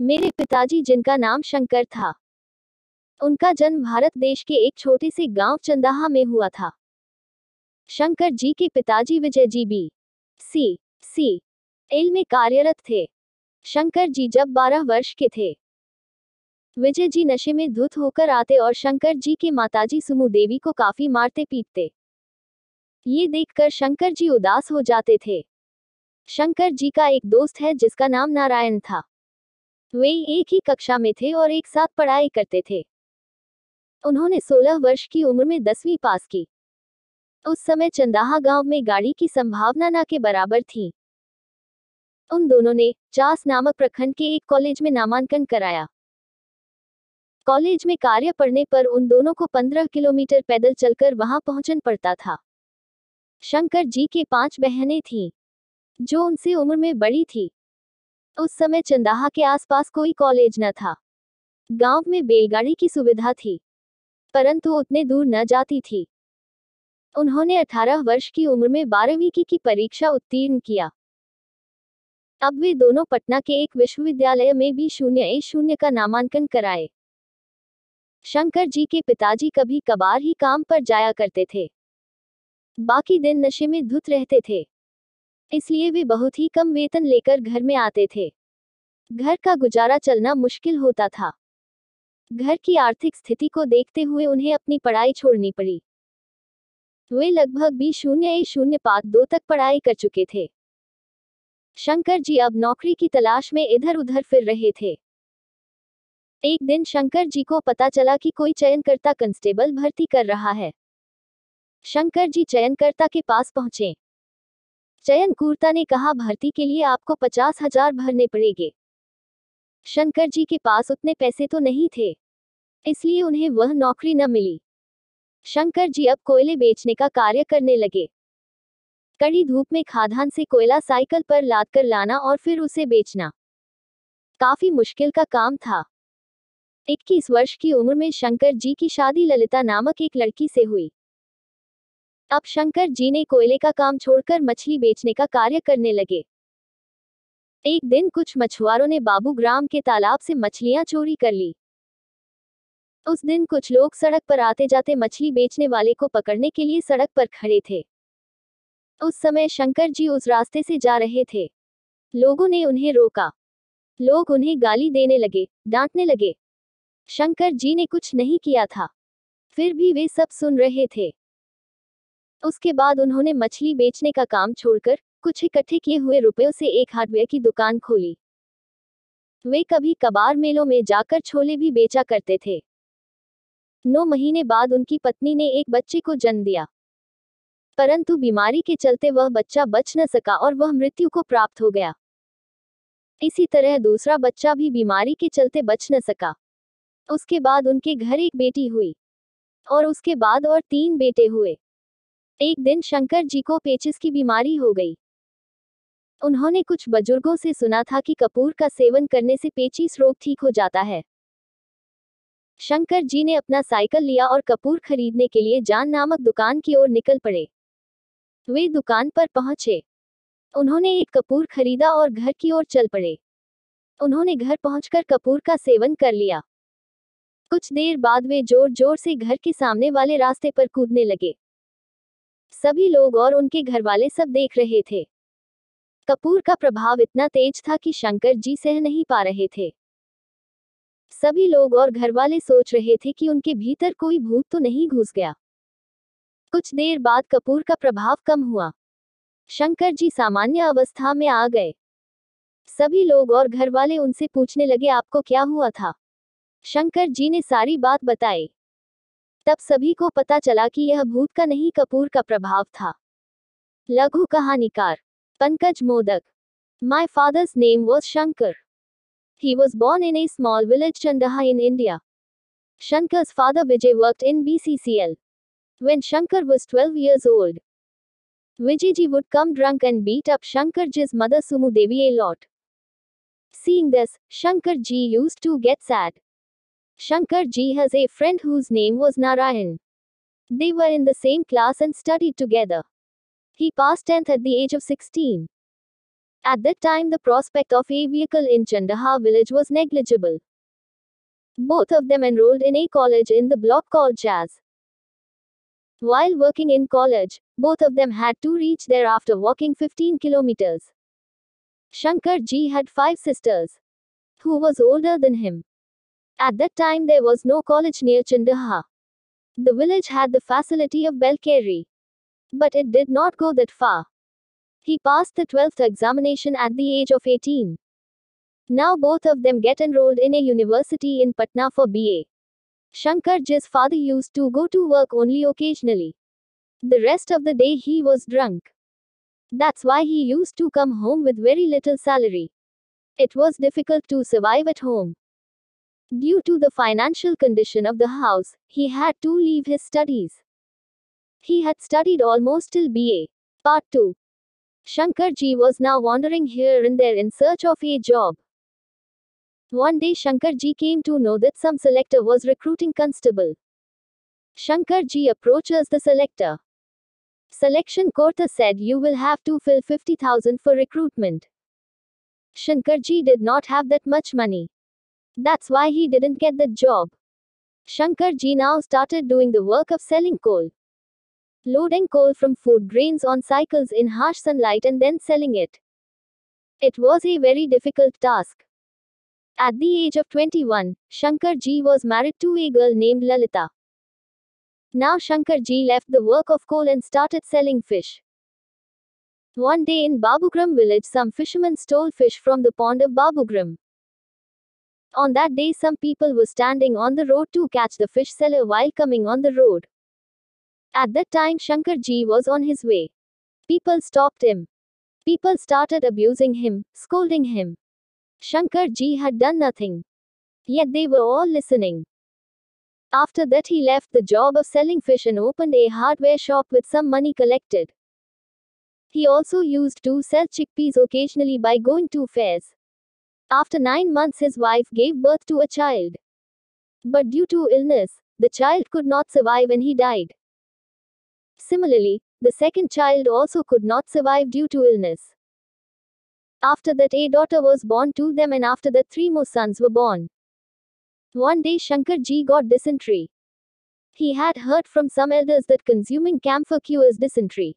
मेरे पिताजी, जिनका नाम शंकर था, उनका जन्म भारत देश के एक छोटे से गाँव चंदाहा में हुआ था। शंकर जी के पिताजी Vijay G B. C. C. L. में कार्यरत थे। शंकर जी जब 12 वर्ष के थे। विजय जी नशे में धुत होकर आते और शंकर जी के माताजी सुमु देवी को काफ़ी मारते पीटते। ये देखकर शंकर जी उदास हो जाते थे। शंकर जी का एक दोस्त है, जिसका नाम नारायण था। वे एक ही कक्षा में थे और एक साथ पढ़ाई करते थे। उन्होंने 16 वर्ष की उम्र में दसवीं पास की। उस समय चंदाहा गाँव में गाड़ी की संभावना ना के बराबर थी। उन दोनों ने चास नामक प्रखंड के एक कॉलेज में नामांकन कराया। कॉलेज में कार्य पढ़ने पर उन दोनों को 15 किलोमीटर पैदल चलकर वहाँ पहुंचन पड़ता था। शंकर जी के पाँच बहनें थीं, जो उनसे उम्र में बड़ी थी। उस समय चंदाहा के आसपास कोई कॉलेज न था। गाँव में बैलगाड़ी की सुविधा थी परंतु उतने दूर न जाती थी। उन्होंने 18 वर्ष की उम्र में बारहवीं की, की परीक्षा उत्तीर्ण किया। अब वे दोनों पटना के एक विश्वविद्यालय में भी शून्य ए शून्य का नामांकन कराए। शंकर जी के पिताजी कभी कभार ही काम पर जाया करते थे। बाकी दिन नशे में धुत रहते थे। इसलिए वे बहुत ही कम वेतन लेकर घर में आते थे। घर का गुजारा चलना मुश्किल होता था। घर की आर्थिक स्थिति को देखते हुए उन्हें अपनी पढ़ाई छोड़नी पड़ी। वे लगभग बी शून्य ए शून्य पात दो तक पढ़ाई कर चुके थे। शंकर जी अब नौकरी की तलाश में इधर उधर फिर रहे थे। एक दिन शंकर जी को पता चला कि कोई चयनकर्ता कंस्टेबल भर्ती कर रहा है। शंकर जी चयनकर्ता के पास पहुँचे। चयनकर्ता ने कहा, भर्ती के लिए आपको पचास हज़ार भरने पड़ेंगे। शंकर जी के पास उतने पैसे तो नहीं थे, इसलिए उन्हें वह नौकरी न मिली। शंकर जी अब कोयले बेचने का कार्य करने लगे। कड़ी धूप में खादान से कोयला साइकिल पर लाद कर लाना और फिर उसे बेचना। काफ़ी मुश्किल का काम था। 21 वर्ष की उम्र में शंकर जी की शादी ललिता नामक एक लड़की से हुई। अब शंकर जी ने कोयले का काम छोड़कर मछली बेचने का कार्य करने लगे। एक दिन कुछ मछुआरों ने बाबू ग्राम के तालाब से मछलियाँ चोरी कर ली। उस दिन कुछ लोग सड़क पर आते जाते मछली बेचने वाले को पकड़ने के लिए सड़क पर खड़े थे। उस समय शंकर जी उस रास्ते से जा रहे थे। लोगों ने उन्हें रोका। लोग उन्हें गाली देने लगे, डांटने लगे। शंकर जी ने कुछ नहीं किया था। फिर भी वे सब सुन रहे थे। उसके बाद उन्होंने मछली बेचने का काम छोड़कर कुछ इकट्ठे किए हुए रुपयों से एक हार्डवेयर की दुकान खोली। वे कभी कबार मेलों में जाकर छोले भी बेचा करते थे। नौ महीने बाद उनकी पत्नी ने एक बच्चे को जन्म दिया। परंतु बीमारी के चलते वह बच्चा बच न सका और वह मृत्यु को प्राप्त हो गया। इसी तरह दूसरा बच्चा भी बीमारी के चलते बच न सका। उसके बाद उनके घर एक बेटी हुई और उसके बाद और तीन बेटे हुए। एक दिन शंकर जी को पेचिस की बीमारी हो गई। उन्होंने कुछ बुज़ुर्गों से सुना था कि कपूर का सेवन करने से पेचिस रोग ठीक हो जाता है। शंकर जी ने अपना साइकिल लिया और कपूर खरीदने के लिए जान नामक दुकान की ओर निकल पड़े। वे दुकान पर पहुँचे। उन्होंने एक कपूर खरीदा और घर की ओर चल पड़े। उन्होंने घर पहुंचकर कपूर का सेवन कर लिया। कुछ देर बाद वे ज़ोर ज़ोर से घर के सामने वाले रास्ते पर कूदने लगे। सभी लोग और उनके घर वाले सब देख रहे थे। कपूर का प्रभाव इतना तेज था कि शंकर जी सह नहीं पा रहे थे। सभी लोग और घर वाले सोच रहे थे कि उनके भीतर कोई भूत तो नहीं घुस गया। कुछ देर बाद कपूर का प्रभाव कम हुआ। शंकर जी सामान्य अवस्था में आ गए। सभी लोग और घर वाले उनसे पूछने लगे, आपको क्या हुआ था? शंकर जी ने सारी बात बताई। तब सभी को पता चला कि यह भूत का नहीं, कपूर का प्रभाव था। लघु कहानीकार, Pankaj Modak. My father's name was Shankar he was born in a small village Chandaha in India Shankar's father Vijay work in B C C L when Shankar was twelve years old Vijay ji would come drunk and beat up Shankar his mother Sumu Devi a lot seeing this Shankar ji used to get sad Shankarji has a friend whose name was Narayan. They were in the same class and studied together. He passed 10th at the age of 16. At that time, the prospect of a vehicle in Chandaha village was negligible. Both of them enrolled in a college in the block called Jazz. While working in college, both of them had to reach there after walking 15 kilometers. Shankar ji had five sisters, who was older than him. At that time, there was no college near Chandaha. The village had the facility of Belkeri, but it did not go that far. He passed the 12th examination at the age of 18. Now both of them get enrolled in a university in Patna for BA. Shankarji's father used to go to work only occasionally. The rest of the day he was drunk. That's why he used to come home with very little salary. It was difficult to survive at home. Due to the financial condition of the house, he had to leave his studies. He had studied almost till BA. Part 2. Shankarji was now wandering here and there in search of a job. One day Shankarji came to know that some selector was recruiting constable. Shankarji approaches the selector. Selection quota said you will have to fill 50,000 for recruitment. Shankarji did not have that much money. That's why he didn't get the job. Shankarji now started doing the work of selling coal. Loading coal from food grains on cycles in harsh sunlight and then selling it. It was a very difficult task. At the age of 21, Shankarji was married to a girl named Lalita. Now Shankarji left the work of coal and started selling fish. One day in Babugram village, some fishermen stole fish from the pond of Babugram. On that day, some people were standing on the road to catch the fish seller while coming on the road. At that time, Shankarji was on his way. People stopped him. People started abusing him, scolding him. Shankarji had done nothing. Yet they were all listening. After that, he left the job of selling fish and opened a hardware shop with some money collected. He also used to sell chickpeas occasionally by going to fairs. After nine months, his wife gave birth to a child. But due to illness, the child could not survive and he died. Similarly, the second child also could not survive due to illness. After that, a daughter was born to them, and after that, three more sons were born. One day, Shankarji got dysentery. He had heard from some elders that consuming camphor cures dysentery.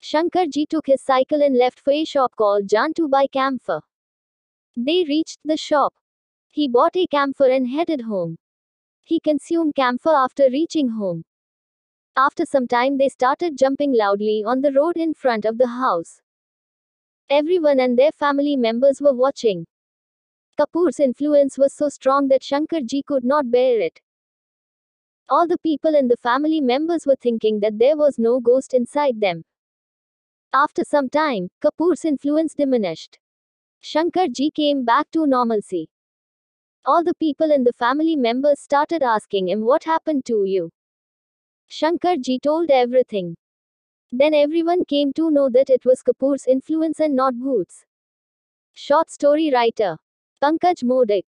Shankarji took his cycle and left for a shop called Jan to buy camphor. They reached the shop. He bought a camphor and headed home. He consumed camphor after reaching home. After some time, they started jumping loudly on the road in front of the house. Everyone and their family members were watching. Kapoor's influence was so strong that Shankarji could not bear it. All the people and the family members were thinking that there was no ghost inside them. After some time, Kapoor's influence diminished. Shankarji came back to normalcy. All the people and the family members started asking him what happened to you. Shankarji told everything. Then everyone came to know that it was Kapoor's influence and not Bhoot's. Short story writer Pankaj Modik